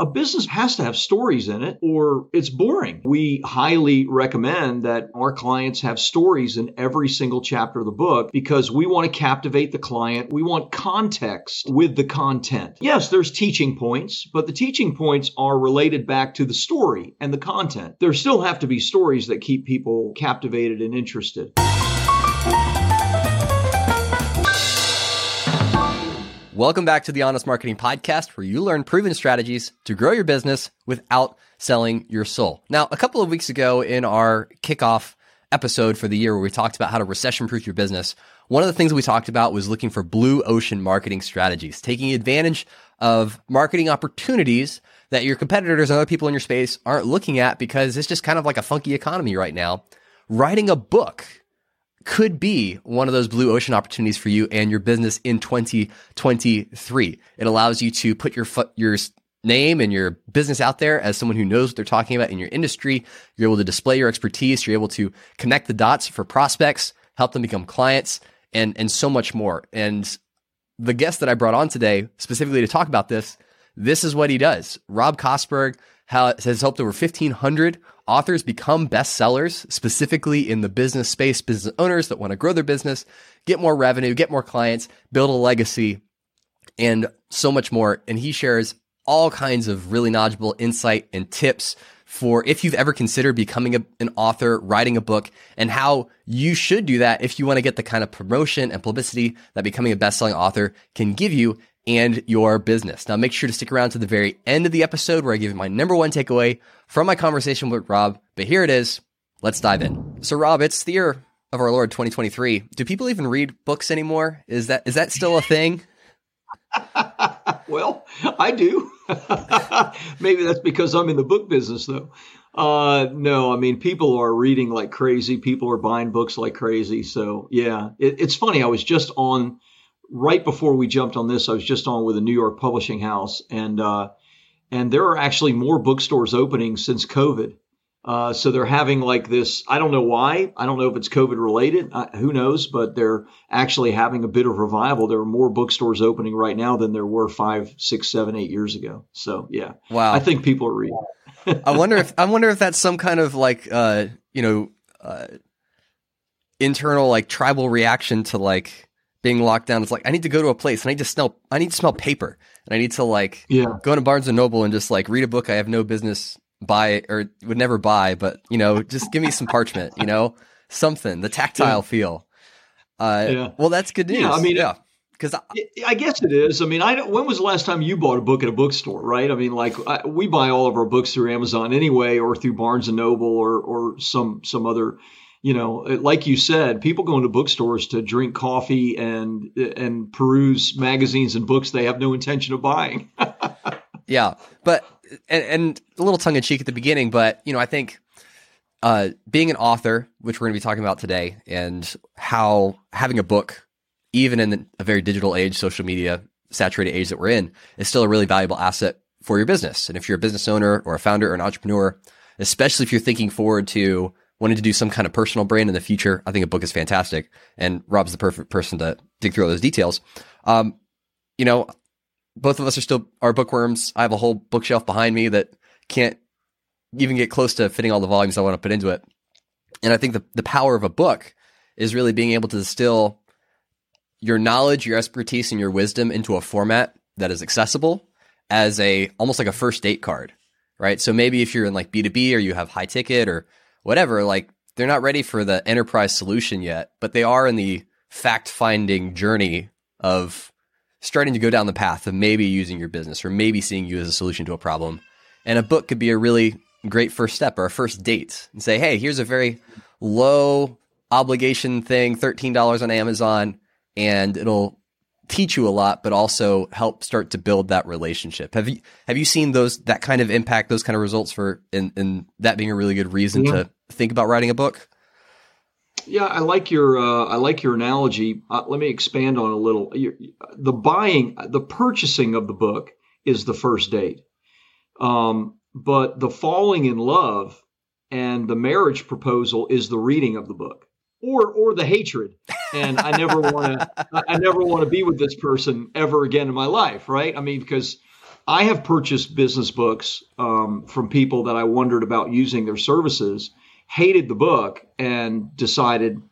A business has to have stories in it or it's boring. We highly recommend that our clients have stories in every single chapter of the book because we want to captivate the client. We want context with the content. Yes, there's teaching points, but the teaching points are related back to the story and the content. There still have to be stories that keep people captivated and interested. Welcome back to the Honest Marketing Podcast, where you learn proven strategies to grow your business without selling your soul. Now, a couple of weeks ago in our kickoff episode for the year where we talked about how to recession proof your business, one of the things we talked about was looking for blue ocean marketing strategies, taking advantage of marketing opportunities that your competitors and other people in your space aren't looking at because it's just kind of like a funky economy right now. Writing a book could be one of those blue ocean opportunities for you and your business in 2023. It allows you to put your your name and your business out there as someone who knows what they're talking about in your industry. You're able to display your expertise. You're able to connect the dots for prospects, help them become clients, and and so much more. And the guest that I brought on today specifically to talk about this, this is what he does. Rob Kosberg has helped over 1,500 authors become bestsellers, specifically in the business space, business owners that want to grow their business, get more revenue, get more clients, build a legacy, and so much more. And he shares all kinds of really knowledgeable insight and tips for if you've ever considered becoming a, an author, writing a book, and how you should do that if you want to get the kind of promotion and publicity that becoming a best-selling author can give you and your business. Now, make sure to stick around to the very end of the episode where I give you my number one takeaway from my conversation with Rob. But here it is. Let's dive in. So, Rob, it's the year of our Lord 2023. Do people even read books anymore? Is that is that still a thing? well, I do. Maybe that's because I'm in the book business, though. Uh, no, I mean, people are reading like crazy. People are buying books like crazy. So, yeah, it, it's funny. I was just on right before we jumped on this, I was just on with a New York publishing house, and uh, and there are actually more bookstores opening since COVID. Uh, so they're having like this. I don't know why. I don't know if it's COVID related. Uh, who knows? But they're actually having a bit of revival. There are more bookstores opening right now than there were five, six, seven, eight years ago. So yeah, wow. I think people are reading. I wonder if I wonder if that's some kind of like uh, you know uh, internal like tribal reaction to like being locked down. It's like I need to go to a place and I need to smell I need to smell paper and I need to like yeah. go to Barnes and Noble and just like read a book I have no business buy or would never buy, but you know, just give me some parchment, you know, something, the tactile yeah. feel. Uh, yeah. Well, that's good news. Yeah, I mean, yeah. Because I, I, guess it is. I mean, I when was the last time you bought a book at a bookstore, right? I mean, like I, we buy all of our books through Amazon anyway, or through Barnes and Noble, or or some some other you know, like you said, people go into bookstores to drink coffee and and peruse magazines and books they have no intention of buying. yeah, but and, and, a little tongue in cheek at the beginning, but you know, I think uh, being an author, which we're going to be talking about today, and how having a book, even in a very digital age, social media saturated age that we're in, is still a really valuable asset for your business. And if you're a business owner or a founder or an entrepreneur, especially if you're thinking forward to wanting to do some kind of personal brand in the future, I think a book is fantastic. And Rob's the perfect person to dig through all those details. Um, you know, both of us are still are bookworms. I have a whole bookshelf behind me that can't even get close to fitting all the volumes I want to put into it. And I think the, the power of a book is really being able to distill your knowledge, your expertise, and your wisdom into a format that is accessible as a almost like a first date card, right? So maybe if you're in like B2B or you have high ticket or whatever, like they're not ready for the enterprise solution yet, but they are in the fact finding journey of starting to go down the path of maybe using your business or maybe seeing you as a solution to a problem. And a book could be a really great first step or a first date and say, hey, here's a very low obligation thing, $13 on Amazon, and it'll teach you a lot, but also help start to build that relationship. Have you have you seen those that kind of impact, those kind of results for and and that being a really good reason yeah. to think about writing a book? Yeah, I like your uh, I like your analogy. Uh, let me expand on a little. the buying, the purchasing of the book is the first date, um, but the falling in love and the marriage proposal is the reading of the book or or the hatred and i never want to i never want to be with this person ever again in my life right i mean because I have purchased business books um, from people that I wondered about using their services, hated the book, and decided,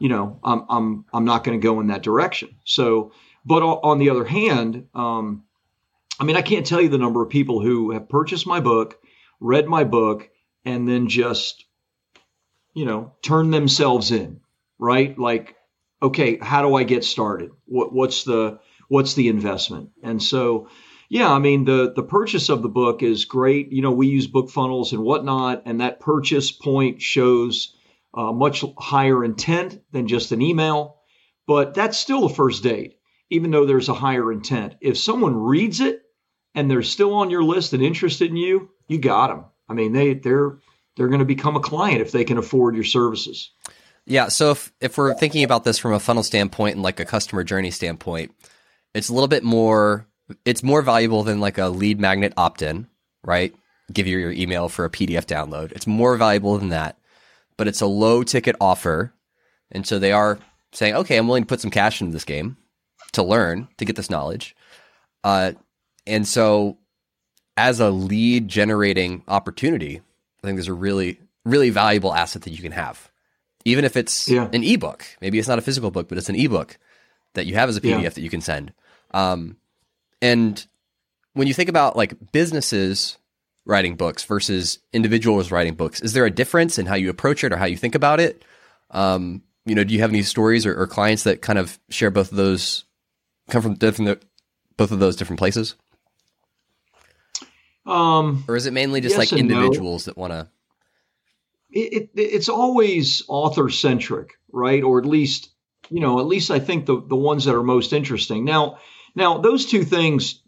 you know, I'm I'm I'm not going to go in that direction. So, but on the other hand, um, I mean, I can't tell you the number of people who have purchased my book, read my book, and then just, you know, turn themselves in, right? Like, okay, how do I get started? What what's the what's the investment? And so yeah, I mean the the purchase of the book is great. You know, we use book funnels and whatnot, and that purchase point shows uh, much higher intent than just an email. But that's still the first date, even though there's a higher intent. If someone reads it and they're still on your list and interested in you, you got them. I mean, they they're they're going to become a client if they can afford your services. Yeah. So if if we're thinking about this from a funnel standpoint and like a customer journey standpoint, it's a little bit more it's more valuable than like a lead magnet opt-in, right? Give you your email for a PDF download. It's more valuable than that, but it's a low ticket offer. And so they are saying, okay, I'm willing to put some cash into this game to learn, to get this knowledge. Uh, and so as a lead generating opportunity, I think there's a really, really valuable asset that you can have. Even if it's yeah. an ebook, maybe it's not a physical book, but it's an ebook that you have as a PDF yeah. that you can send. Um, and when you think about like businesses writing books versus individuals writing books, is there a difference in how you approach it or how you think about it? Um, you know, do you have any stories or, or, clients that kind of share both of those, come from different, both of those different places? Um, or is it mainly just yes like individuals no. that want to? It, it, it's always author centric, right? Or at least, you know, at least I think the the ones that are most interesting. Now, now, those two things,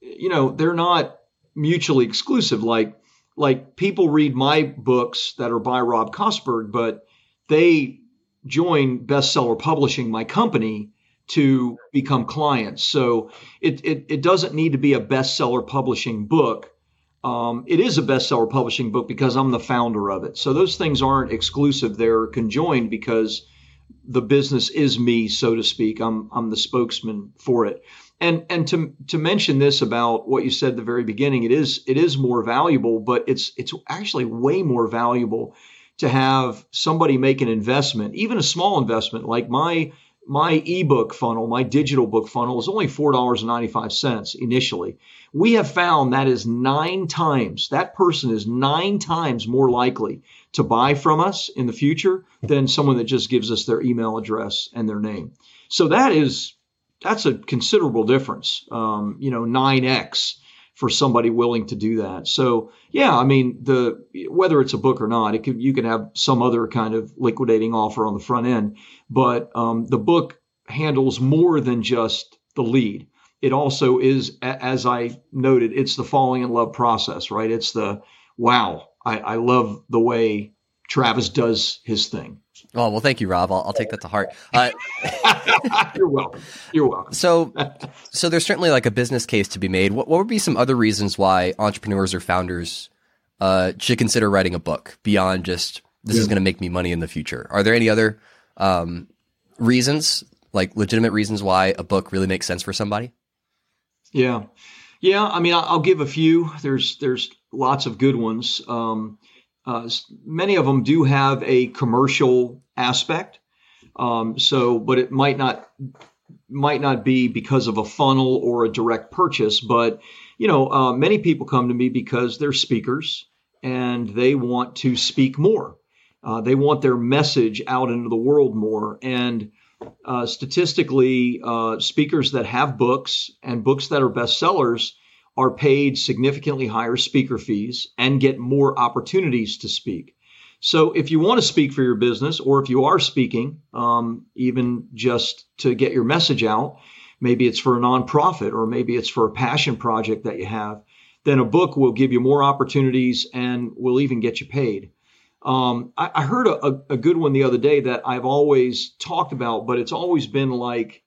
you know, they're not mutually exclusive. Like, like people read my books that are by Rob Kosberg, but they join bestseller publishing, my company, to become clients. So it, it, it doesn't need to be a bestseller publishing book. Um, it is a bestseller publishing book because I'm the founder of it. So those things aren't exclusive; they're conjoined because the business is me, so to speak. I'm I'm the spokesman for it. And and to to mention this about what you said at the very beginning, it is it is more valuable, but it's it's actually way more valuable to have somebody make an investment, even a small investment like my my ebook funnel, my digital book funnel is only $4.95 initially. We have found that is nine times, that person is nine times more likely to buy from us in the future than someone that just gives us their email address and their name. So that is that's a considerable difference. Um, you know, 9x for somebody willing to do that. So yeah, I mean the whether it's a book or not, it could you can have some other kind of liquidating offer on the front end, but um, the book handles more than just the lead. It also is, as I noted, it's the falling in love process, right? It's the wow, I, I love the way Travis does his thing. Oh well, thank you, Rob. I'll, I'll take that to heart. Uh, You're welcome. You're welcome. So, so there's certainly like a business case to be made. What, what would be some other reasons why entrepreneurs or founders uh, should consider writing a book beyond just this yeah. is going to make me money in the future? Are there any other um, reasons, like legitimate reasons, why a book really makes sense for somebody? Yeah, yeah. I mean, I'll give a few. There's there's lots of good ones. Um, uh, many of them do have a commercial aspect. Um, so, but it might not might not be because of a funnel or a direct purchase. But you know, uh, many people come to me because they're speakers and they want to speak more. Uh, they want their message out into the world more. And uh, statistically, uh, speakers that have books and books that are bestsellers are paid significantly higher speaker fees and get more opportunities to speak. So if you want to speak for your business, or if you are speaking, um, even just to get your message out, maybe it's for a nonprofit or maybe it's for a passion project that you have, then a book will give you more opportunities and will even get you paid. Um, I, I, heard a, a good one the other day that I've always talked about, but it's always been like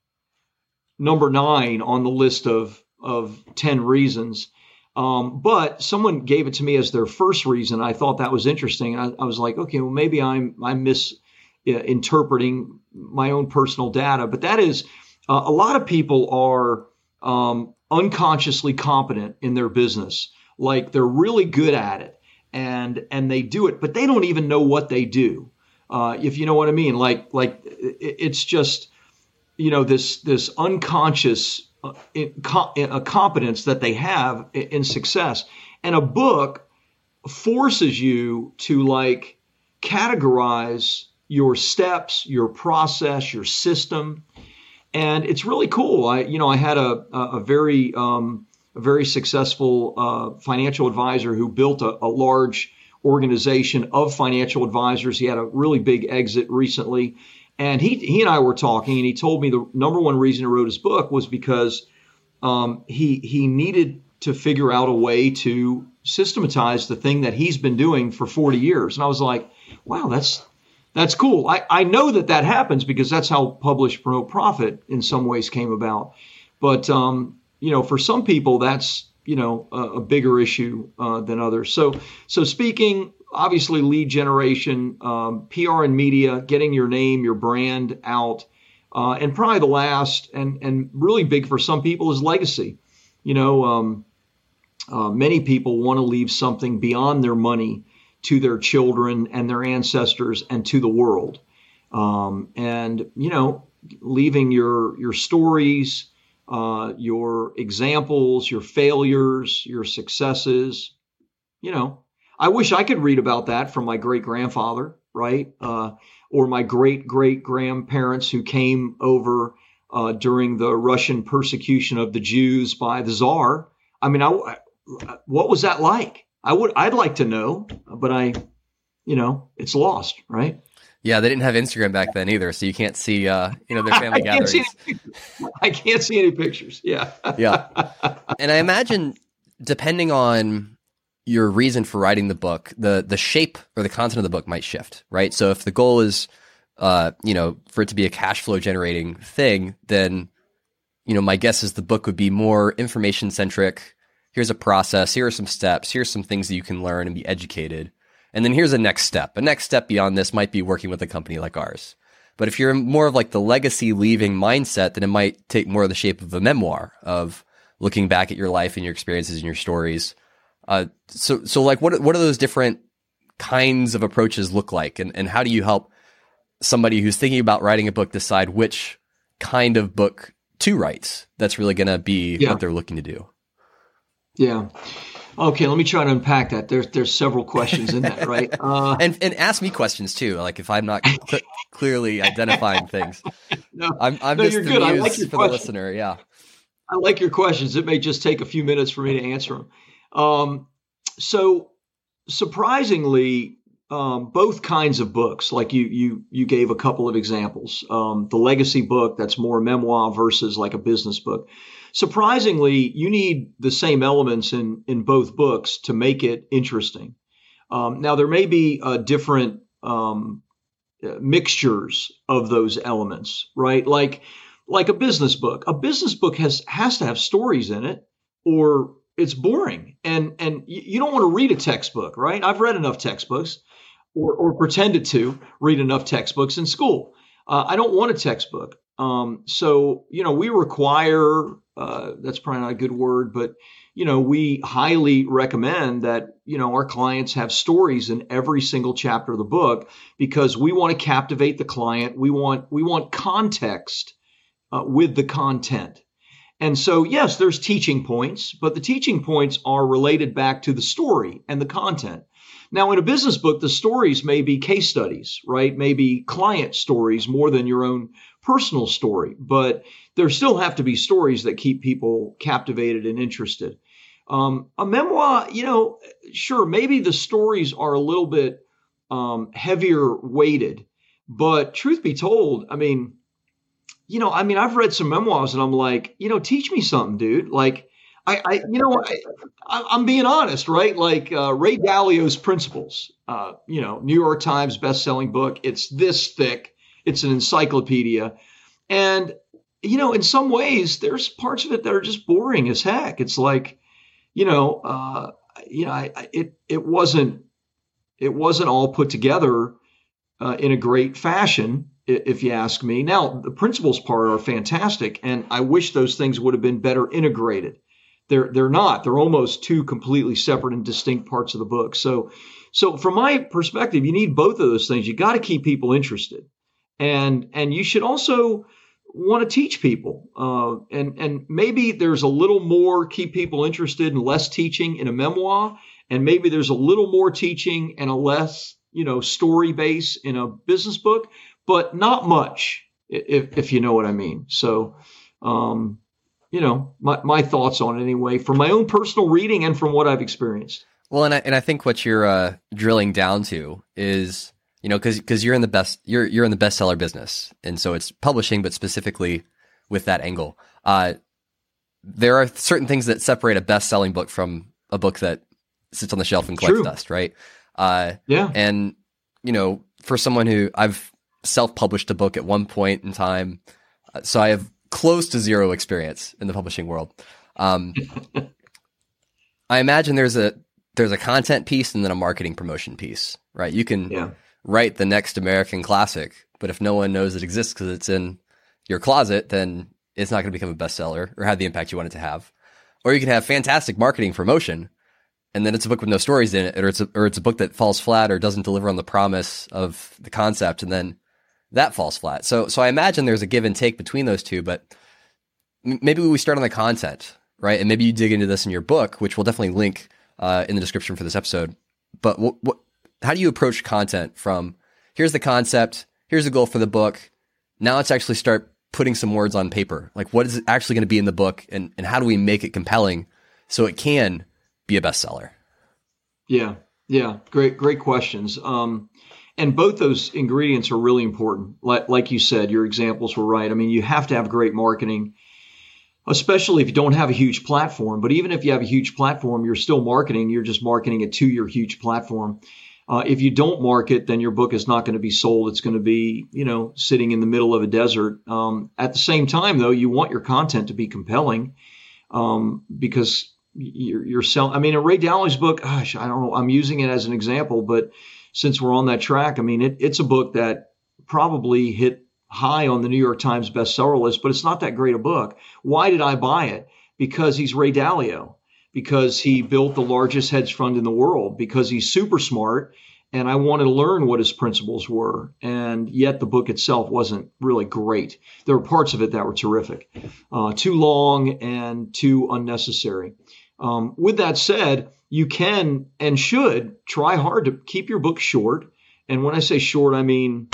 number nine on the list of of 10 reasons. Um, but someone gave it to me as their first reason. I thought that was interesting. I, I was like, okay, well, maybe I'm, I'm misinterpreting my own personal data. But that is, uh, a lot of people are um, unconsciously competent in their business. Like they're really good at it and and they do it, but they don't even know what they do. Uh, if you know what I mean, like like it's just you know this this unconscious uh, competence that they have in success, and a book forces you to like categorize your steps, your process, your system, and it's really cool. I you know I had a a very um, a very successful uh, financial advisor who built a, a, large organization of financial advisors. He had a really big exit recently. And he, he and I were talking, and he told me the number one reason he wrote his book was because um, he, he needed to figure out a way to systematize the thing that he's been doing for 40 years. And I was like, wow, that's that's cool. I, I know that that happens because that's how Publish Promote Profit in some ways came about. But um, you know, for some people, that's you know a, a bigger issue uh, than others. So so speaking, obviously, lead generation, um, PR and media, getting your name, your brand out, uh, and probably the last and and really big for some people is legacy. You know, um, uh, many people want to leave something beyond their money to their children and their ancestors and to the world. Um, and you know, leaving your your stories uh, your examples, your failures, your successes. You know, I wish I could read about that from my great grandfather, right? Uh, or my great great grandparents who came over uh, during the Russian persecution of the Jews by the Czar. I mean, I, what was that like? I would, I'd like to know, but I, you know, it's lost, right? Yeah, they didn't have Instagram back then either, so you can't see uh, you know their family I gatherings. Can't I can't see any pictures. Yeah. yeah. And I imagine depending on your reason for writing the book, the the shape or the content of the book might shift, right? So if the goal is uh, you know, for it to be a cash flow generating thing, then you know, my guess is the book would be more information centric. Here's a process, here are some steps, here's some things that you can learn and be educated. And then here's a next step. A next step beyond this might be working with a company like ours. But if you're more of like the legacy leaving mindset, then it might take more of the shape of a memoir of looking back at your life and your experiences and your stories. Uh, so, so like, what what do those different kinds of approaches look like, and and how do you help somebody who's thinking about writing a book decide which kind of book to write that's really going to be yeah. what they're looking to do? Yeah. Okay, let me try to unpack that. There's there's several questions in that, right? Uh, and and ask me questions too. Like if I'm not cl- clearly identifying things, no, I'm I'm no, just the muse like for question. the listener. Yeah, I like your questions. It may just take a few minutes for me to answer them. Um, so surprisingly, um, both kinds of books, like you you you gave a couple of examples. Um, the legacy book that's more memoir versus like a business book surprisingly, you need the same elements in in both books to make it interesting. Um, now there may be uh, different um, uh, mixtures of those elements, right? Like like a business book. A business book has has to have stories in it, or it's boring. And and you don't want to read a textbook, right? I've read enough textbooks, or or pretended to read enough textbooks in school. Uh, I don't want a textbook. Um, so you know we require uh, that's probably not a good word, but you know, we highly recommend that you know our clients have stories in every single chapter of the book because we want to captivate the client. We want we want context uh, with the content. And so, yes, there's teaching points, but the teaching points are related back to the story and the content. Now, in a business book, the stories may be case studies, right? Maybe client stories more than your own personal story, but there still have to be stories that keep people captivated and interested. Um, a memoir, you know, sure, maybe the stories are a little bit um, heavier weighted, but truth be told, I mean, you know, I mean, I've read some memoirs and I'm like, you know, teach me something, dude. Like, I, I you know, I, am being honest, right? Like uh, Ray Dalio's Principles, uh, you know, New York Times best-selling book. It's this thick. It's an encyclopedia, and you know, in some ways, there's parts of it that are just boring as heck. It's like, you know, uh, you know, I, I, it it wasn't it wasn't all put together uh, in a great fashion, if you ask me. Now, the principles part are fantastic, and I wish those things would have been better integrated. They're they're not. They're almost two completely separate and distinct parts of the book. So, so from my perspective, you need both of those things. You got to keep people interested, and and you should also want to teach people. Uh, and and maybe there's a little more keep people interested and less teaching in a memoir, and maybe there's a little more teaching and a less you know story base in a business book, but not much if if you know what I mean. So. Um, you know, my, my thoughts on it anyway, from my own personal reading and from what I've experienced. Well, and I, and I think what you're uh, drilling down to is you know, because because you're in the best you're you're in the bestseller business, and so it's publishing, but specifically with that angle. Uh, there are certain things that separate a best-selling book from a book that sits on the shelf and collects True. dust, right? Uh, yeah. And you know, for someone who I've self-published a book at one point in time, uh, so I have close to zero experience in the publishing world. Um, I imagine there's a there's a content piece and then a marketing promotion piece, right? You can yeah write the next American classic, but if no one knows it exists because it's in your closet, then it's not going to become a bestseller or have the impact you want it to have. Or you can have fantastic marketing promotion, and then it's a book with no stories in it, or it's a, or it's a book that falls flat or doesn't deliver on the promise of the concept, and then that falls flat. So so I imagine there's a give and take between those two, but maybe we start on the content, right? And maybe you dig into this in your book, which we'll definitely link uh, in the description for this episode. But what, what how do you approach content from here's the concept, here's the goal for the book. Now let's actually start putting some words on paper. Like what is actually going to be in the book and, and how do we make it compelling so it can be a bestseller? Yeah. Yeah. Great, great questions. Um, and both those ingredients are really important. Like, like you said, your examples were right. I mean, you have to have great marketing, especially if you don't have a huge platform. But even if you have a huge platform, you're still marketing. You're just marketing it to your huge platform. Uh, if you don't market, then your book is not going to be sold. It's going to be, you know, sitting in the middle of a desert. Um, at the same time, though, you want your content to be compelling um, because you're, you're selling. I mean, Ray Dalio's book, gosh, I don't know. I'm using it as an example, but since we're on that track, I mean, it, it's a book that probably hit high on the New York Times bestseller list, but it's not that great a book. Why did I buy it? Because he's Ray Dalio because he built the largest hedge fund in the world because he's super smart and I wanted to learn what his principles were. And yet the book itself wasn't really great. There were parts of it that were terrific, uh, too long and too unnecessary. Um, with that said, you can and should try hard to keep your book short. And when I say short, I mean,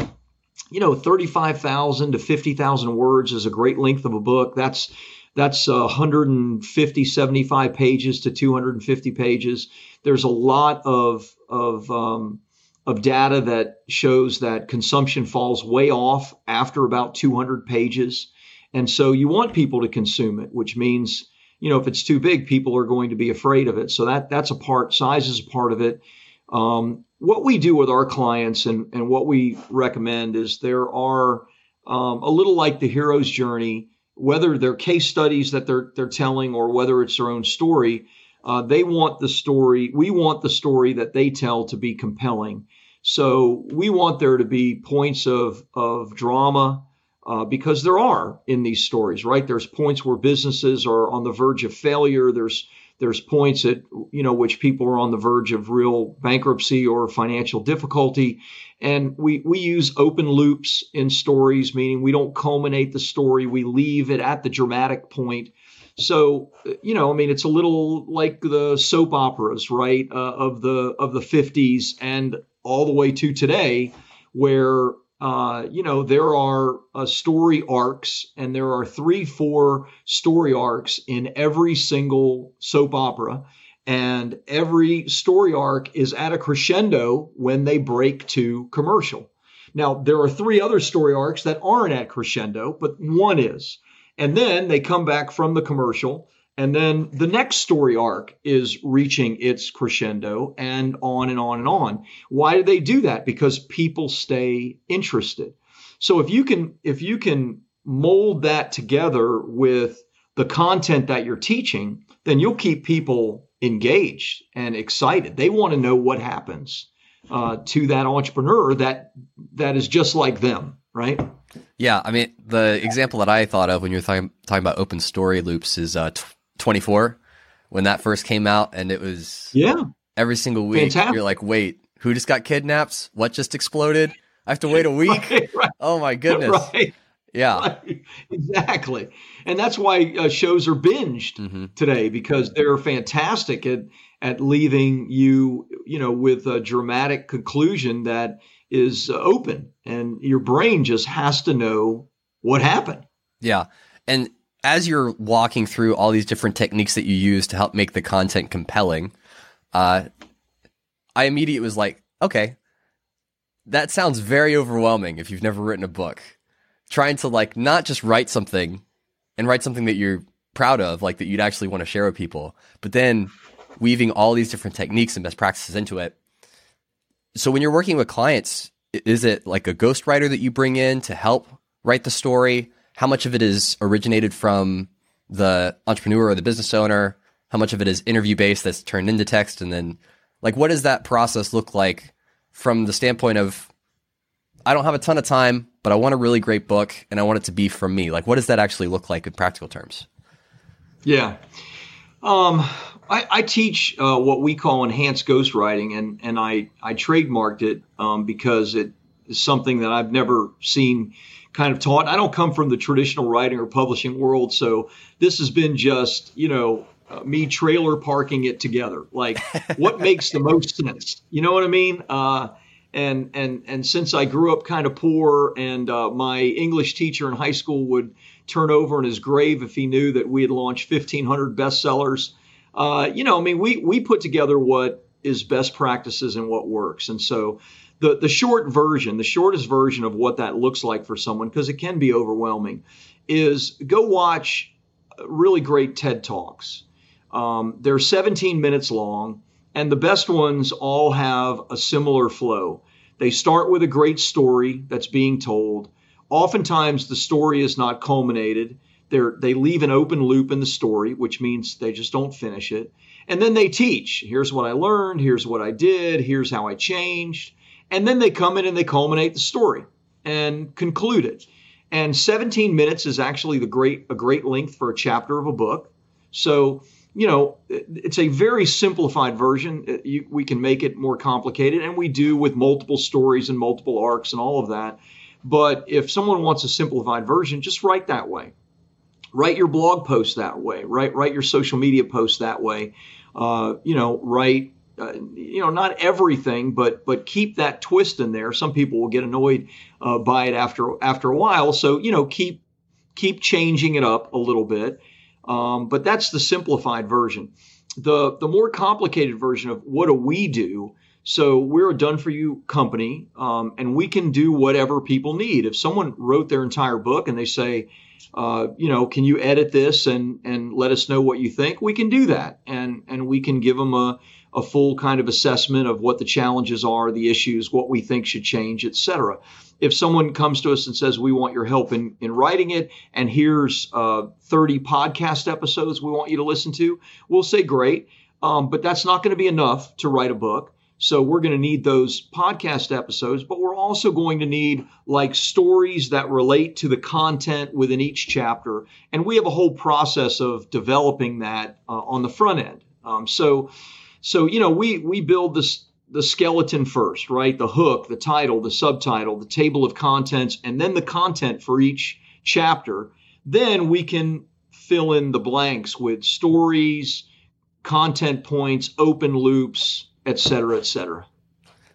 you know, 35,000 to 50,000 words is a great length of a book. That's that's 150, 75 pages to 250 pages. There's a lot of of um, of data that shows that consumption falls way off after about 200 pages, and so you want people to consume it, which means you know if it's too big, people are going to be afraid of it. So that that's a part. Size is a part of it. Um, what we do with our clients and, and what we recommend is there are um, a little like the hero's journey whether they're case studies that they're they're telling or whether it's their own story, uh, they want the story. We want the story that they tell to be compelling. So we want there to be points of of drama uh, because there are in these stories, right? There's points where businesses are on the verge of failure. There's there's points at you know which people are on the verge of real bankruptcy or financial difficulty, and we we use open loops in stories, meaning we don't culminate the story, we leave it at the dramatic point. So you know, I mean, it's a little like the soap operas, right, uh, of the of the 50s and all the way to today, where uh, you know, there are uh, story arcs, and there are three, four story arcs in every single soap opera. And every story arc is at a crescendo when they break to commercial. Now, there are three other story arcs that aren't at crescendo, but one is. And then they come back from the commercial and then the next story arc is reaching its crescendo and on and on and on. Why do they do that? Because people stay interested. So if you can if you can mold that together with the content that you're teaching, then you'll keep people engaged and excited. They want to know what happens uh, to that entrepreneur that that is just like them. right? Yeah, I mean the example that I thought of when you were talking, talking about open story loops is uh, 24 when that first came out, and it was yeah every single week. Fantastic. You're like, wait, who just got kidnapped? What just exploded? I have to wait a week. right, right. Oh my goodness! Right. Yeah, right. exactly. And that's why uh, shows are binged mm-hmm. today because they're fantastic at at leaving you, you know, with a dramatic conclusion that is uh, open, and your brain just has to know what happened. Yeah, and as you're walking through all these different techniques that you use to help make the content compelling, uh, I immediately was like, okay, that sounds very overwhelming if you've never written a book. Trying to like not just write something and write something that you're proud of, like that you'd actually want to share with people, but then weaving all these different techniques and best practices into it. So when you're working with clients, is it like a ghostwriter that you bring in to help write the story? How much of it is originated from the entrepreneur or the business owner? How much of it is interview based that's turned into text? And then, like, what does that process look like from the standpoint of I don't have a ton of time, but I want a really great book and I want it to be from me. Like, what does that actually look like in practical terms? Yeah. Um, I, I, teach uh, what we call enhanced ghostwriting, and, and I, I trademarked it um, because it is something that I've never seen kind of taught. I don't come from the traditional writing or publishing world, so this has been just, you know, uh, me trailer parking it together. Like, what makes the most sense? You know what I mean? Uh, and and and since I grew up kind of poor, and uh, my English teacher in high school would turn over in his grave if he knew that we had launched 1,500 bestsellers. Uh, you know, I mean, we we put together what is best practices and what works, and so the the short version, the shortest version of what that looks like for someone, because it can be overwhelming, is go watch really great TED talks. Um, they're 17 minutes long and the best ones all have a similar flow. They start with a great story that's being told. Oftentimes, the story is not culminated. They're, they leave an open loop in the story, which means they just don't finish it. And then they teach here's what I learned, here's what I did, here's how I changed. And then they come in and they culminate the story and conclude it. And 17 minutes is actually the great a great length for a chapter of a book. So you know, it's a very simplified version. Uh, you, we can make it more complicated, and we do with multiple stories and multiple arcs and all of that. But if someone wants a simplified version, just write that way. Write your blog post that way. Write write your social media post that way. Uh, you know, write. Uh, you know, not everything, but but keep that twist in there. Some people will get annoyed uh, by it after after a while. So you know, keep keep changing it up a little bit um, but that's the simplified version. The, the more complicated version of what do we do? So we're a done for you company, um, and we can do whatever people need. If someone wrote their entire book and they say, uh, you know, can you edit this and and let us know what you think? We can do that, and and we can give them a a full kind of assessment of what the challenges are, the issues, what we think should change, et cetera. If someone comes to us and says we want your help in, in writing it and here's uh, 30 podcast episodes we want you to listen to we'll say great um, but that's not going to be enough to write a book. So we're going to need those podcast episodes but we're also going to need like stories that relate to the content within each chapter. And we have a whole process of developing that uh, on the front end. Um, so so you know we we build this the skeleton first, right? The hook, the title, the subtitle, the table of contents, and then the content for each chapter. Then we can fill in the blanks with stories, content points, open loops, et cetera, et cetera.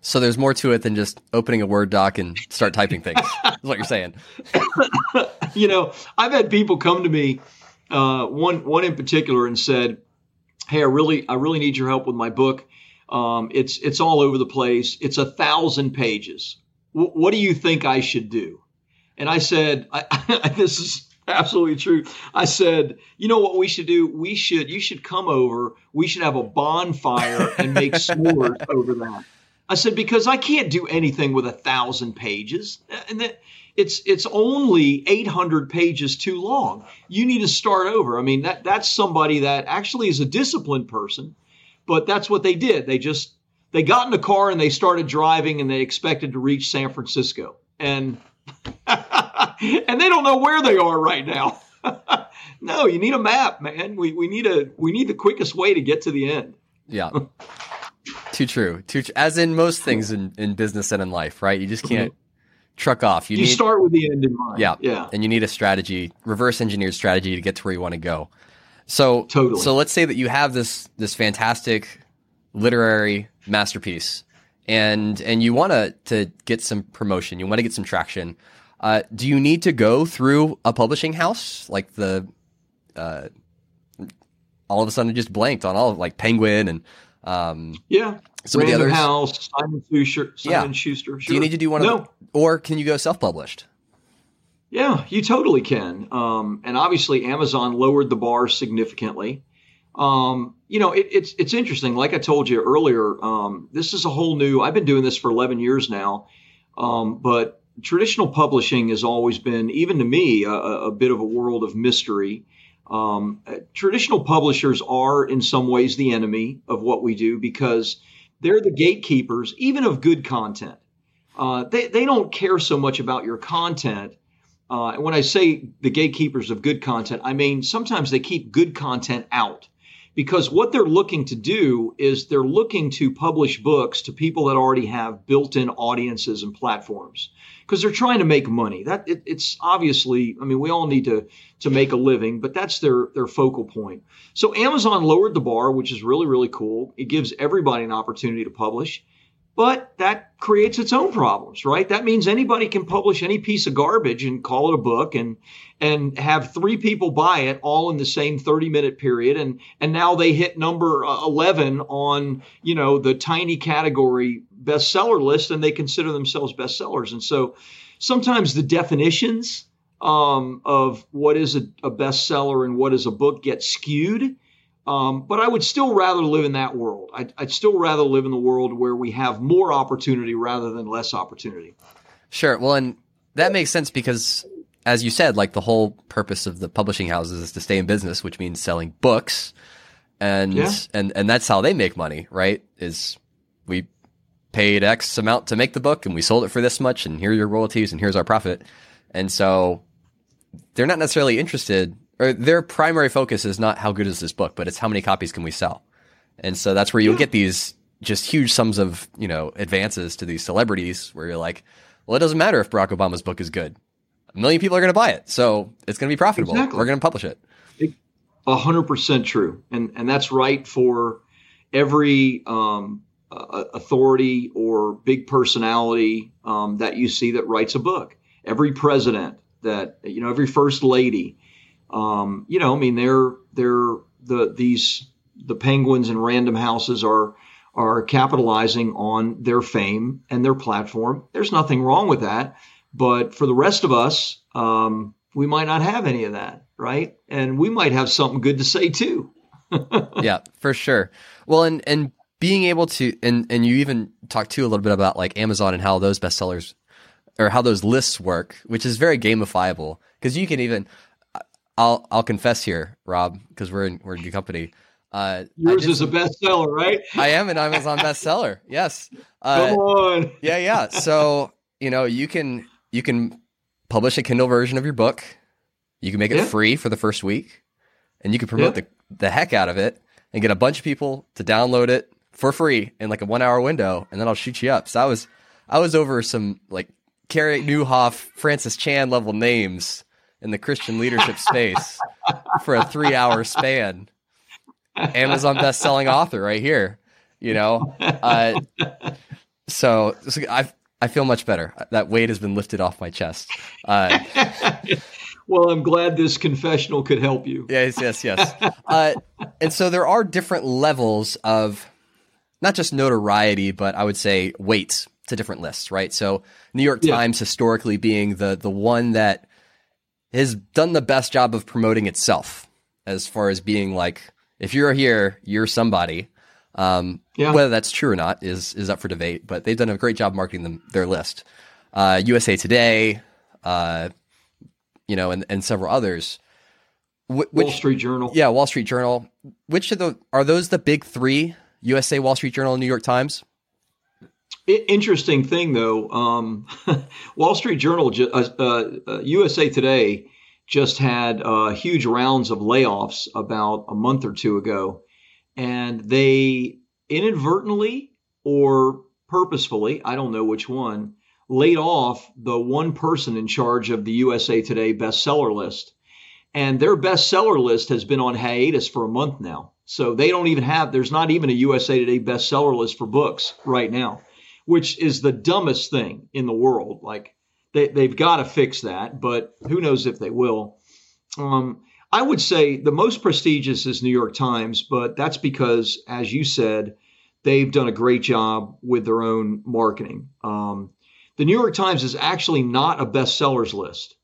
So there's more to it than just opening a Word doc and start typing things. is what you're saying. you know, I've had people come to me, uh, one one in particular, and said, "Hey, I really I really need your help with my book." Um, it's it's all over the place. It's a thousand pages. W- what do you think I should do? And I said, I, I, this is absolutely true. I said, you know what we should do? We should you should come over. We should have a bonfire and make s'mores over that. I said because I can't do anything with a thousand pages, and that it's it's only 800 pages too long. You need to start over. I mean that that's somebody that actually is a disciplined person but that's what they did. They just they got in a car and they started driving and they expected to reach San Francisco. And and they don't know where they are right now. no, you need a map, man. We, we need a we need the quickest way to get to the end. Yeah. too true. Too tr- as in most things in, in business and in life, right? You just can't mm-hmm. Truck off. You, you need, start with the end in mind. Yeah. Yeah. And you need a strategy, reverse engineered strategy to get to where you want to go. So totally. So let's say that you have this this fantastic literary masterpiece and and you want to to get some promotion, you want to get some traction. Uh, do you need to go through a publishing house like the uh, all of a sudden just blanked on all of like Penguin and um, yeah, some Random of the others. House, Simon Schuster, Simon yeah. Schuster. Sure. Do you need to do one no. of them, or can you go self published? Yeah, you totally can. Um, and obviously, Amazon lowered the bar significantly. Um, you know, it, it's it's interesting. Like I told you earlier, um, this is a whole new. I've been doing this for 11 years now, um, but traditional publishing has always been, even to me, a, a bit of a world of mystery. Um, traditional publishers are, in some ways, the enemy of what we do because they're the gatekeepers, even of good content. Uh, they they don't care so much about your content. Uh, and when I say the gatekeepers of good content, I mean sometimes they keep good content out because what they're looking to do is they're looking to publish books to people that already have built-in audiences and platforms. Because they're trying to make money. That it, it's obviously i mean we all need to to make a living but that's their their focal point. So amazon lowered the bar which is really really cool. It gives everybody an opportunity to publish but that creates its own problems, right? That means anybody can publish any piece of garbage and call it a book and and have three people buy it all in the same 30 minute period and and now they hit number uh, 11 on, you know, the tiny category bestseller list and they consider themselves bestsellers. And so sometimes the definitions um, of what is a, a bestseller and what is a book get skewed um, but I would still rather live in that world. I'd, I'd, still rather live in the world where we have more opportunity rather than less opportunity. Sure. Well, and that makes sense because, as you said, like the whole purpose of the publishing houses is to stay in business, which means selling books, and yeah. and and that's how they make money, right? Is we paid X amount to make the book, and we sold it for this much, and here are your royalties, and here's our profit, and so they're not necessarily interested or their primary focus is not how good is this book, but it's how many copies can we sell. And so that's where you'll yeah. get these just huge sums of, you know, advances to these celebrities where you're like, well, it doesn't matter if Barack Obama's book is good. A million people are going to buy it. So it's going to be profitable. Exactly. We're going to publish it. A hundred percent true. And, and that's right for every, um, uh, authority or big personality, um, that you see that writes a book. Every president that, you know, every first lady, um, you know, I mean, they're they're the these the penguins and random houses are are capitalizing on their fame and their platform. There's nothing wrong with that, but for the rest of us, um, we might not have any of that, right? And we might have something good to say too. yeah, for sure. Well, and and being able to and and you even talked too a little bit about like Amazon and how those bestsellers or how those lists work, which is very gamifiable because you can even I'll I'll confess here, Rob, because we're in we're in good company. Uh, Yours is a bestseller, right? I am an Amazon bestseller. Yes. Uh, Come on. yeah, yeah. So you know you can you can publish a Kindle version of your book. You can make it yeah. free for the first week, and you can promote yeah. the the heck out of it and get a bunch of people to download it for free in like a one hour window, and then I'll shoot you up. So I was I was over some like Carey Nieuwhof, Francis Chan level names in the Christian leadership space for a three hour span. Amazon best selling author right here, you know? Uh, so, so I, I feel much better. That weight has been lifted off my chest. Uh, well, I'm glad this confessional could help you. Yes, yes, yes. Uh, and so there are different levels of not just notoriety, but I would say weights to different lists, right? So New York yeah. Times historically being the the one that has done the best job of promoting itself as far as being like, if you're here, you're somebody. Um, yeah. Whether that's true or not is is up for debate, but they've done a great job marketing them their list. Uh, USA Today, uh, you know, and, and several others. Wh- which, Wall Street Journal. Yeah, Wall Street Journal. Which of the are those the big three? USA, Wall Street Journal, and New York Times. Interesting thing though, um, Wall Street Journal, uh, uh, USA uh, Today just had uh, huge rounds of layoffs about a month or two ago, and they inadvertently or purposefully, I don't know which one, laid off the one person in charge of the USA Today bestseller list. And their bestseller list has been on hiatus for a month now. So they don't even have, there's not even a USA Today bestseller list for books right now, which is the dumbest thing in the world. Like, they, they've got to fix that, but who knows if they will. Um, I would say the most prestigious is New York Times, but that's because, as you said, they've done a great job with their own marketing. Um, the New York Times is actually not a bestsellers list.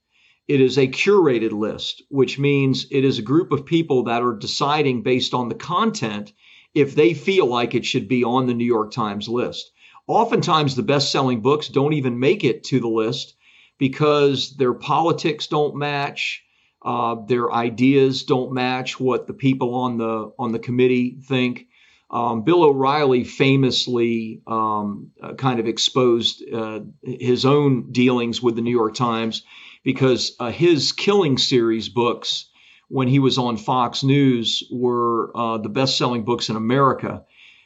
It is a curated list, which means it is a group of people that are deciding based on the content if they feel like it should be on the New York Times list. Oftentimes, the best selling books don't even make it to the list because their politics don't match. Uh, their ideas don't match what the people on the on the committee think. Um, Bill O'Reilly famously um, uh, kind of exposed uh, his own dealings with the New York Times because uh, his Killing series books, when he was on Fox News, were uh, the best-selling books in America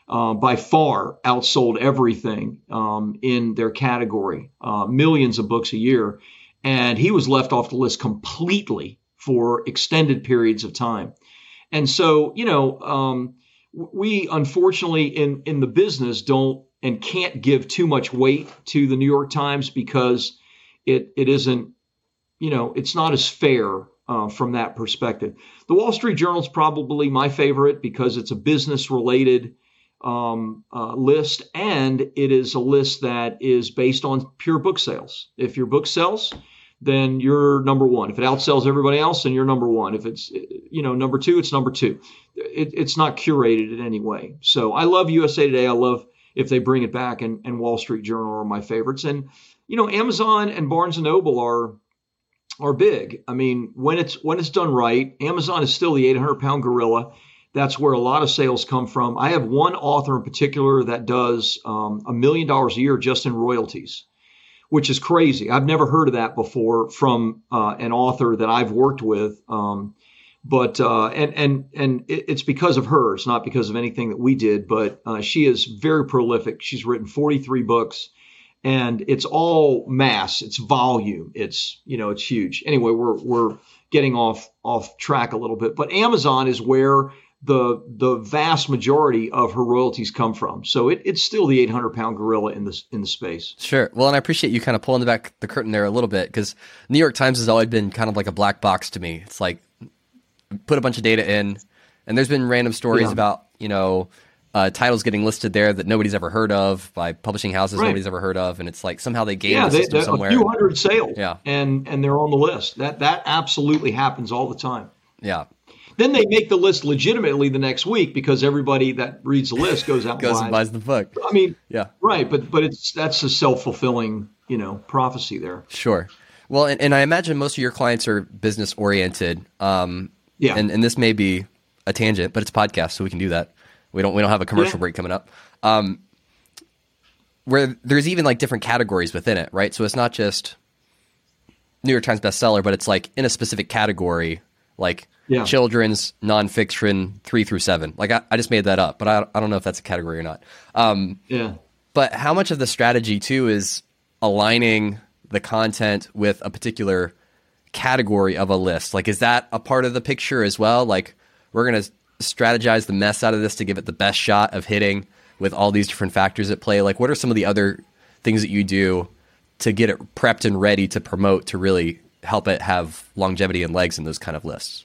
uh, by far outsold everything um, in their category, uh, millions of books a year. And he was left off the list completely for extended periods of time. And so, you know, um, we unfortunately in, in the business don't and can't give too much weight to the New York Times because it, it isn't, you know, it's not as fair uh, from that perspective. The Wall Street Journal is probably my favorite because it's a business related um, uh, list, and it is a list that is based on pure book sales. If your book sells, then you're number one. If it outsells everybody else, then you're number one. If it's you know number two, it's number two. It, it's not curated in any way. So I love USA Today. I love if they bring it back, and, and Wall Street Journal are my favorites. And you know Amazon and Barnes and Noble are are big. I mean, when it's when it's done right, Amazon is still the 800 pound gorilla that's where a lot of sales come from. I have one author in particular that does um, a million dollars a year just in royalties, which is crazy. I've never heard of that before from uh, an author that I've worked with. Um, but uh, and and and it's because of her. It's not because of anything that we did. But uh, she is very prolific. She's written 43 books, and it's all mass. It's volume. It's you know it's huge. Anyway, we're we're getting off off track a little bit. But Amazon is where the the vast majority of her royalties come from. So it, it's still the 800 pound gorilla in the in the space. Sure. Well, and I appreciate you kind of pulling the back the curtain there a little bit because New York Times has always been kind of like a black box to me. It's like put a bunch of data in, and there's been random stories yeah. about you know uh, titles getting listed there that nobody's ever heard of by publishing houses right. nobody's ever heard of, and it's like somehow they game yeah, the system they, somewhere. A few hundred sales, yeah, and and they're on the list. That that absolutely happens all the time. Yeah. Then they make the list legitimately the next week because everybody that reads the list goes out goes and, and buys the book. I mean, yeah, right. But but it's that's a self fulfilling you know prophecy there. Sure. Well, and, and I imagine most of your clients are business oriented. Um, yeah. And, and this may be a tangent, but it's podcast, so we can do that. We don't we don't have a commercial yeah. break coming up. Um, where there's even like different categories within it, right? So it's not just New York Times bestseller, but it's like in a specific category, like yeah. children's nonfiction three through seven. Like I, I just made that up, but I, I don't know if that's a category or not. Um, yeah. But how much of the strategy too is aligning the content with a particular category of a list? Like, is that a part of the picture as well? Like, we're going to strategize the mess out of this to give it the best shot of hitting with all these different factors at play. Like, what are some of the other things that you do to get it prepped and ready to promote to really help it have longevity and legs in those kind of lists?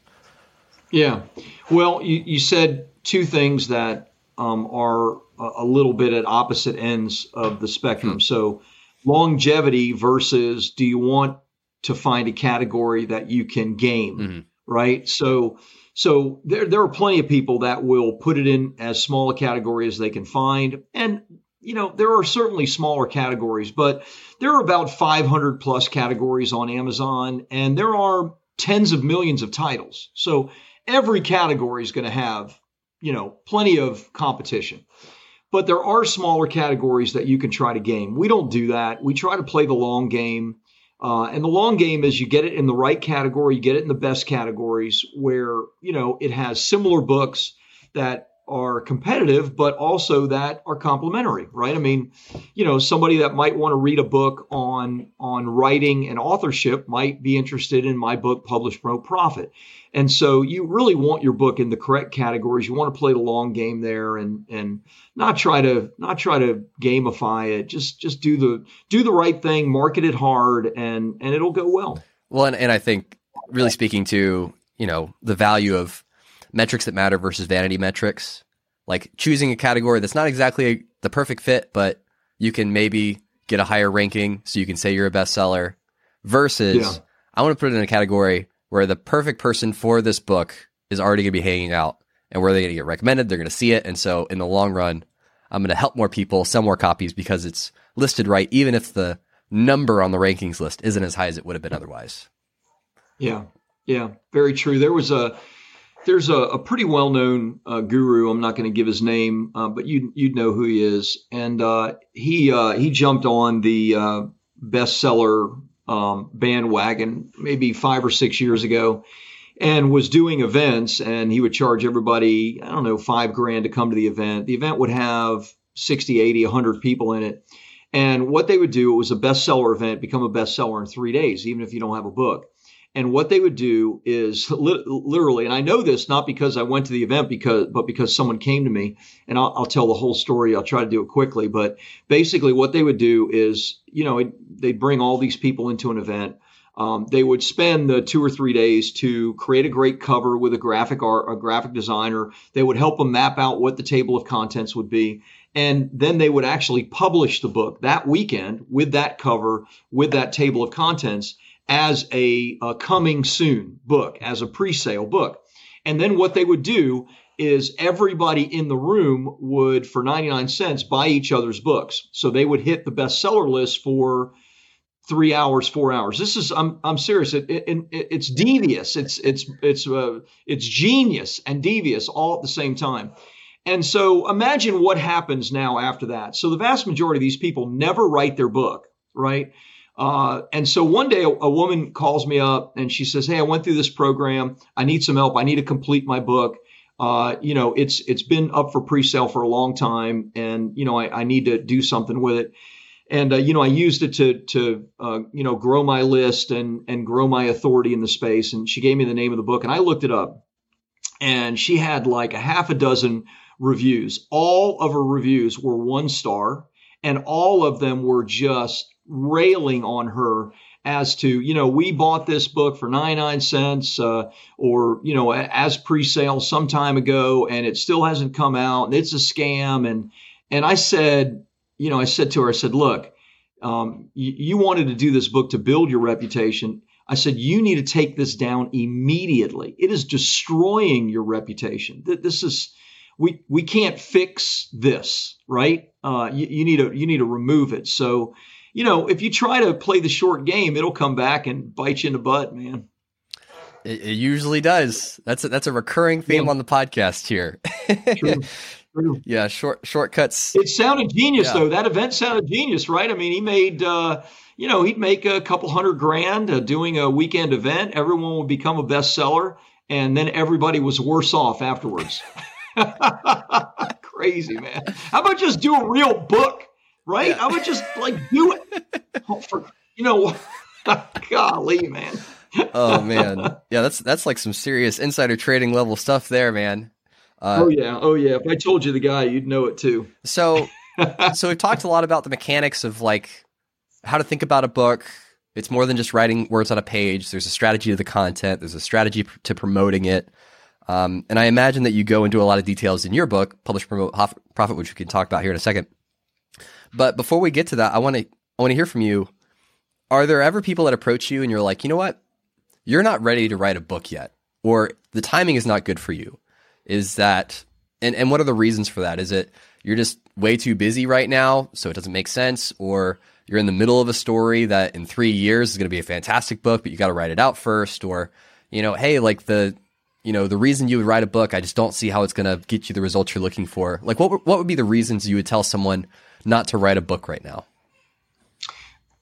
Yeah. Well, you, you said two things that um, are a, little bit at opposite ends of the spectrum. Hmm. So, longevity versus do you want to find a category that you can game, mm-hmm. right? So, so there there are plenty of people that will put it in as small a category as they can find, and you know there are certainly smaller categories, but there are about 500 plus categories on Amazon, and there are tens of millions of titles. So every category is going to have, you know, plenty of competition. but there are smaller categories that you can try to game. We don't do that. We try to play the long game. Uh, and the long game is you get it in the right category, you get it in the best categories where, you know, it has similar books that are competitive, but also that are complementary, right? I mean, you know, somebody that might want to read a book on on writing and authorship might be interested in my book, Publish, Promote, Profit. And so you really want your book in the correct categories. You want to play the long game there and and not try to not try to gamify it. Just just do the do the right thing, market it hard, and and it'll go well. Well, and, and I think really speaking to you know the value of metrics that matter versus vanity metrics. Like choosing a category that's not exactly the perfect fit, but you can maybe get a higher ranking so you can say you're a bestseller versus yeah. I want to put it in a category where the perfect person for this book is already going to be hanging out and where they're going to get recommended. They're going to see it. And so in the long run, I'm going to help more people sell more copies because it's listed right, even if the number on the rankings list isn't as high as it would have been otherwise. Yeah. Yeah. Very true. There was a, there's a, a pretty well known uh, guru. I'm not going to give his name, uh, but you you'd know who he is. And uh, he uh, he jumped on the uh, bestseller um, bandwagon maybe five or six years ago, and was doing events. And he would charge everybody I don't know five grand to come to the event. The event would have 60, 80, 100 people in it. And what they would do, it was a bestseller event, become a bestseller in three days, even if you don't have a book. And what they would do is li- literally, and I know this not because I went to the event, because but because someone came to me, and I'll, I'll tell the whole story. I'll try to do it quickly, but basically, what they would do is, you know, they'd bring all these people into an event. Um, they would spend the two or three days to create a great cover with a graphic art, a graphic designer. They would help them map out what the table of contents would be. And then they would actually publish the book that weekend with that cover, with that table of contents as a, a coming soon book, as a pre sale book. And then what they would do is everybody in the room would, for 99 cents, buy each other's books. So they would hit the bestseller list for three hours, four hours. This is, I'm, I'm serious. It, it, it, it's devious. It's, it's, it's, uh, it's genius and devious all at the same time. And so imagine what happens now after that. So the vast majority of these people never write their book, right? Uh, and so one day a, a, woman calls me up and she says, Hey, I went through this program. I need some help. I need to complete my book. Uh, you know, it's it's been up for pre-sale for a long time, and you know, I, I need to do something with it. And uh, you know, I used it to to uh, you know grow my list and and grow my authority in the space. And she gave me the name of the book, and I looked it up, and she had like a half a dozen reviews. All of her reviews were one star, and all of them were just railing on her as to, you know, we bought this book for 99 cents uh, or, you know, as pre-sale some time ago and it still hasn't come out and it's a scam. And, and I said, you know, I said to her, I said, look, um, you, you wanted to do this book to build your reputation. I said, you need to take this down immediately. It is destroying your reputation. This is, we, we can't fix this, right? Uh, you, you need to, you need to remove it. So, you know, if you try to play the short game, it'll come back and bite you in the butt, man. It, it usually does. That's a, that's a recurring theme yeah. on the podcast here. True. True. Yeah, short shortcuts. It sounded genius yeah. though. That event sounded genius, right? I mean, he made uh, you know he'd make a couple hundred grand uh, doing a weekend event. Everyone would become a bestseller, and then everybody was worse off afterwards. Crazy man. How about just do a real book? Right? Yeah. I would just like do it. Oh, for, you know, golly, man. oh man, yeah, that's that's like some serious insider trading level stuff there, man. Uh, oh yeah, oh yeah. If I told you the guy, you'd know it too. So, so we've talked a lot about the mechanics of like how to think about a book. It's more than just writing words on a page. There's a strategy to the content. There's a strategy to promoting it. Um, and I imagine that you go into a lot of details in your book, Publish, Promote, Profit, which we can talk about here in a second. But before we get to that, I want to I want to hear from you. Are there ever people that approach you and you're like, you know what, you're not ready to write a book yet, or the timing is not good for you? Is that and and what are the reasons for that? Is it you're just way too busy right now, so it doesn't make sense, or you're in the middle of a story that in three years is going to be a fantastic book, but you got to write it out first, or you know, hey, like the you know, the reason you would write a book, I just don't see how it's going to get you the results you're looking for. Like, what what would be the reasons you would tell someone not to write a book right now?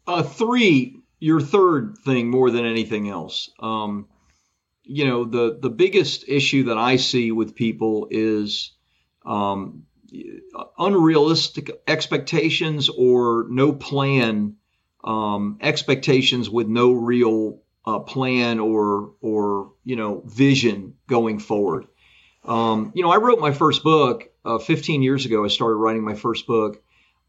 Uh, three, your third thing more than anything else. Um, you know, the the biggest issue that I see with people is um, unrealistic expectations or no plan um, expectations with no real uh, plan or or you know vision going forward. Um, you know, I wrote my first book uh, 15 years ago. I started writing my first book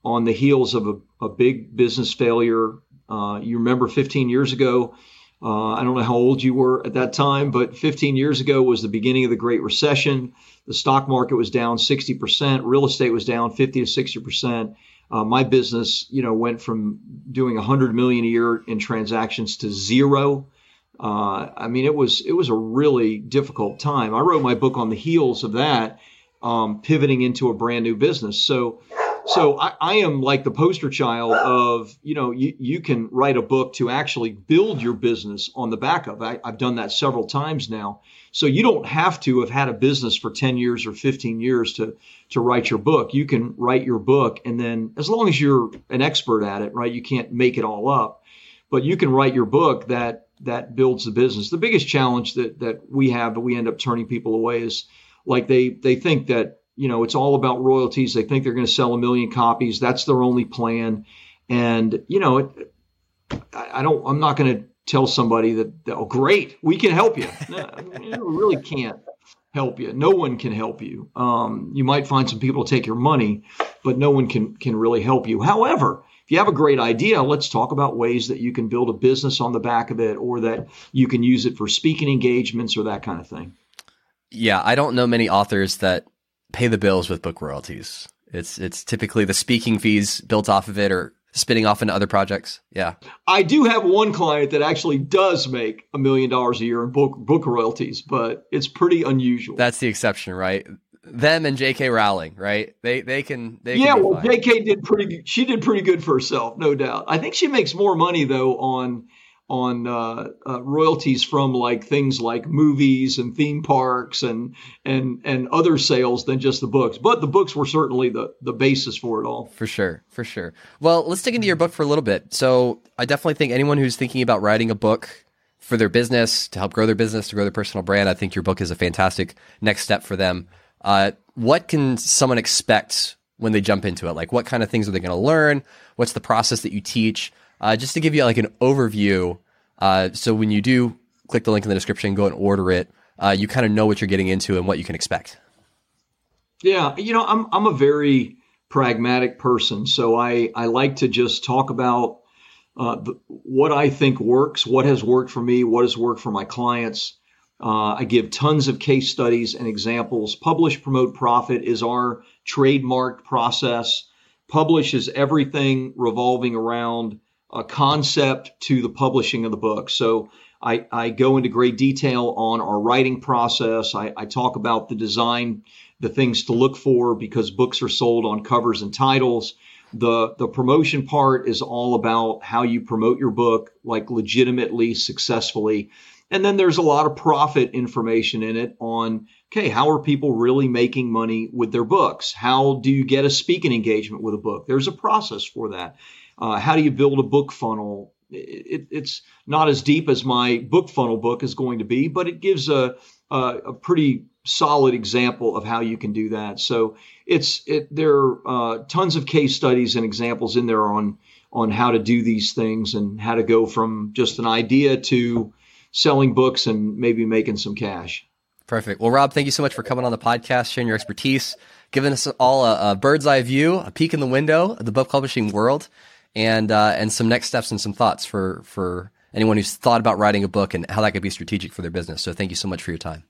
on the heels of a, a big business failure. Uh, you remember 15 years ago. Uh, I don't know how old you were at that time, but 15 years ago was the beginning of the Great Recession. The stock market was down 60%, real estate was down 50 to 60%. Uh, my business, you know, went from doing 100 million a year in transactions to zero. Uh, I mean, it was it was a really difficult time. I wrote my book on the heels of that, um, pivoting into a brand new business. So so I, I, am like the poster child of you know you, you can write a book to actually build your business on the back of. I, i've done that several times now. So you don't have to have had a business for 10 years or 15 years to to write your book. You can write your book and then as long as you're an expert at it right you can't make it all up but you can write your book that that builds the business. The biggest challenge that that we have that we end up turning people away is like they they think that you know, it's all about royalties. They think they're going to sell a million copies. That's their only plan. And, you know, it, I don't, I'm not going to tell somebody that, oh, great, we can help you. No, we really can't help you. No one can help you. Um, you might find some people to take your money, but no one can, can really help you. However, if you have a great idea, let's talk about ways that you can build a business on the back of it or that you can use it for speaking engagements or that kind of thing. Yeah, I don't know many authors that pay the bills with book royalties. It's it's typically the speaking fees built off of it or spinning off into other projects. Yeah. I do have one client that actually does make a million dollars a year in book book royalties, but it's pretty unusual. That's the exception, right? Them and J.K. Rowling, right? They they can they Yeah, can well J.K. did pretty she did pretty good for herself, no doubt. I think she makes more money though on on uh, uh, royalties from like things like movies and theme parks and and and other sales than just the books. But the books were certainly the the basis for it all. For sure, for sure. Well, let's dig into your book for a little bit. So I definitely think anyone who's thinking about writing a book for their business to help grow their business to grow their personal brand, I think your book is a fantastic next step for them. Uh, what can someone expect when they jump into it? Like, what kind of things are they going to learn? What's the process that you teach? Uh, just to give you like an overview. Uh, so when you do click the link in the description, go and order it. Uh, you kind of know what you're getting into and what you can expect. Yeah, you know, I'm I'm a very pragmatic person, so I I like to just talk about uh, the, what I think works, what has worked for me, what has worked for my clients. Uh, I give tons of case studies and examples. Publish, promote, profit is our trademarked process. Publish is everything revolving around a concept to the publishing of the book. So I, I go into great detail on our writing process. I, I talk about the design, the things to look for because books are sold on covers and titles. The the promotion part is all about how you promote your book like legitimately successfully. And then there's a lot of profit information in it on okay, how are people really making money with their books? How do you get a speaking engagement with a book? There's a process for that. Uh, how do you build a book funnel? It, it's not as deep as my book funnel book is going to be, but it gives a, a, a pretty solid example of how you can do that. So it's it there are uh, tons of case studies and examples in there on on how to do these things and how to go from just an idea to selling books and maybe making some cash. Perfect. Well, Rob, thank you so much for coming on the podcast, sharing your expertise, giving us all a, a bird's eye view, a peek in the window of the book publishing world and uh, and some next steps and some thoughts for for anyone who's thought about writing a book and how that could be strategic for their business. So thank you so much for your time.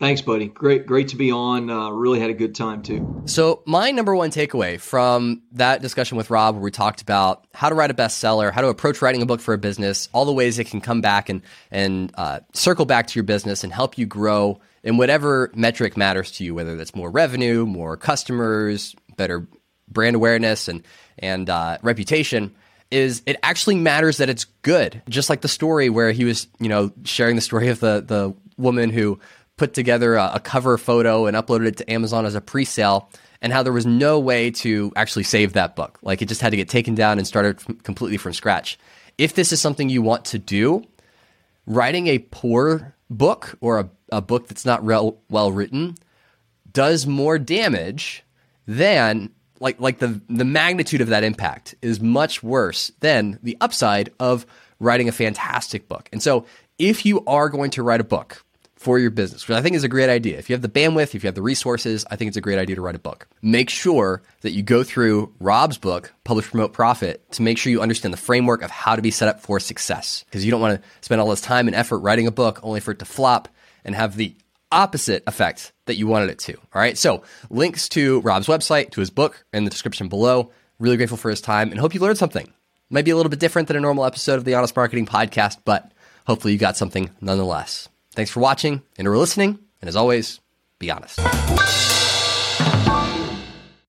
Thanks, buddy. Great, great to be on. Uh, really had a good time too. So my number one takeaway from that discussion with Rob, where we talked about how to write a bestseller, how to approach writing a book for a business, all the ways it can come back and and uh, circle back to your business and help you grow in whatever metric matters to you, whether that's more revenue, more customers, better brand awareness, and and uh, reputation is it actually matters that it's good. Just like the story where he was, you know, sharing the story of the the woman who put together a, a cover photo and uploaded it to Amazon as a pre-sale and how there was no way to actually save that book. Like it just had to get taken down and started completely from scratch. If this is something you want to do, writing a poor book or a, a book that's not real, well written does more damage than like like the the magnitude of that impact is much worse than the upside of writing a fantastic book. And so if you are going to write a book, for your business, which I think is a great idea. If you have the bandwidth, if you have the resources, I think it's a great idea to write a book. Make sure that you go through Rob's book, Publish, Promote, Profit, to make sure you understand the framework of how to be set up for success. Because you don't want to spend all this time and effort writing a book only for it to flop and have the opposite effect that you wanted it to. All right. So, links to Rob's website, to his book, in the description below. Really grateful for his time and hope you learned something. Might be a little bit different than a normal episode of the Honest Marketing Podcast, but hopefully you got something nonetheless. Thanks for watching and or listening. And as always, be honest.